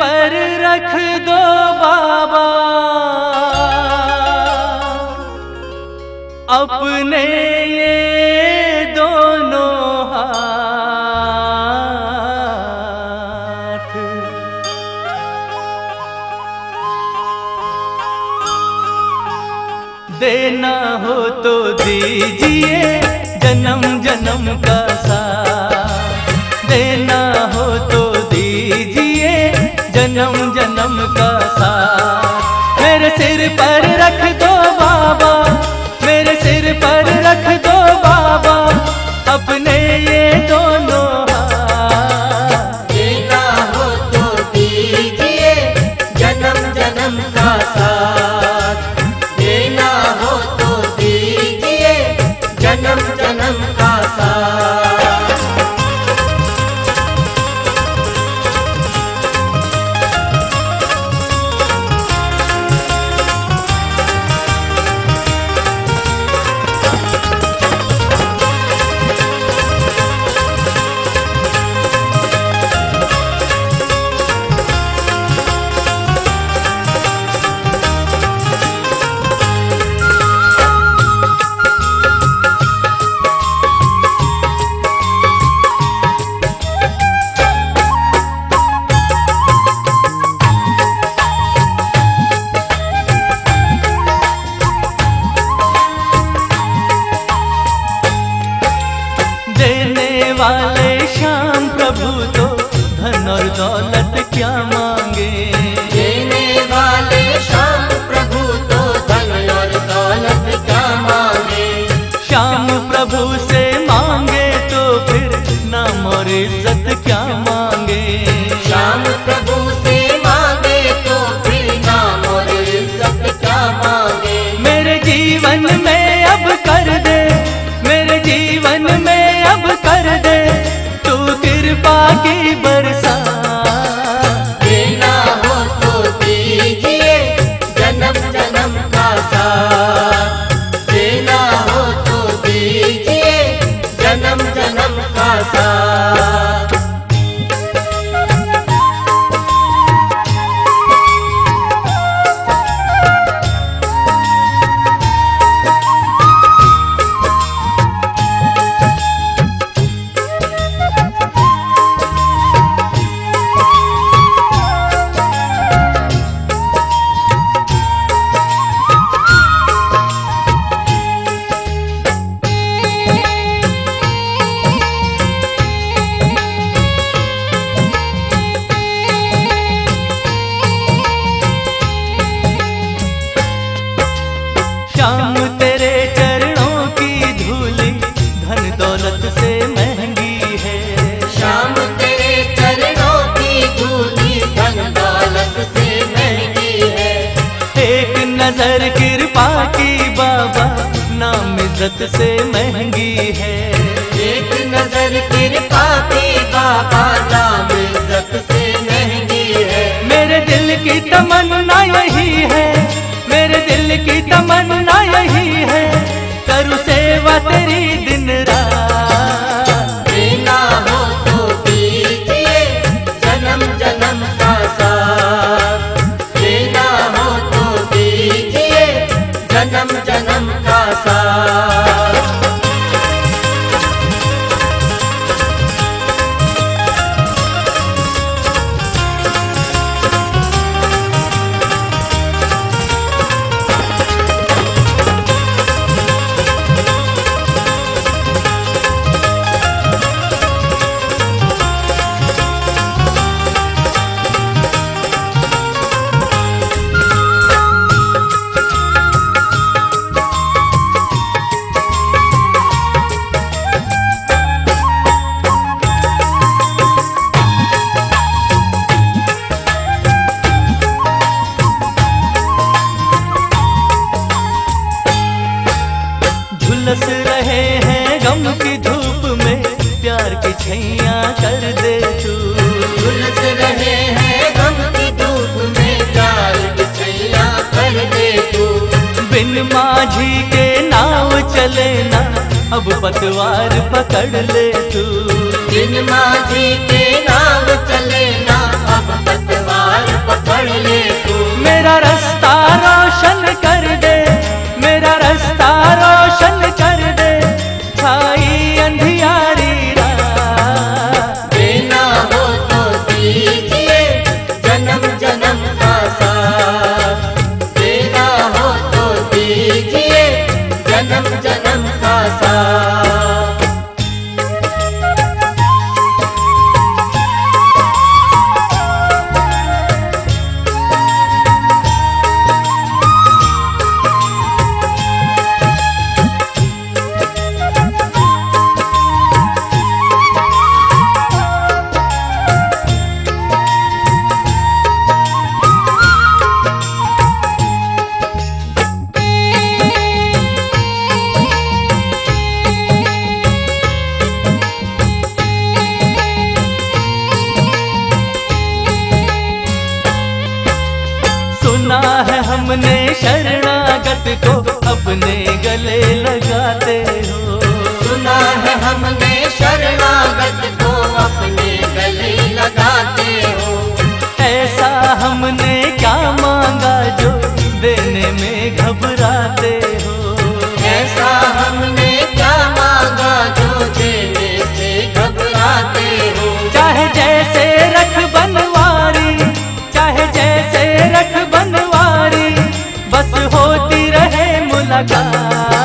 पर रख दो बाबा। अपने ये दोनों हाथ। देना हो तो दीजिए जन्म जन्म का साथ। देना दौलत से महँगी है। शाम तेरे चरणों की धूली धन दौलत से महँगी है। एक नज़र कृपा की बाबा नाम इज़्ज़त से महँगी है। एक नज़र कृपा की बाबा नाम इज़्ज़त से महँगी है। मेरे दिल की तमन्ना यही है मेरे दिल की तमन्ना यही जन्म जन्म का साथ। छैया कर दे तू। झुलस रहे हैं गम की धूप में छैया कर दे तू। बिन माझी के नाव चले ना अब पतवार पकड़ ले तू। बिन माझी के नाव चले ना शरणागत को अपने गले लगाते हो। Música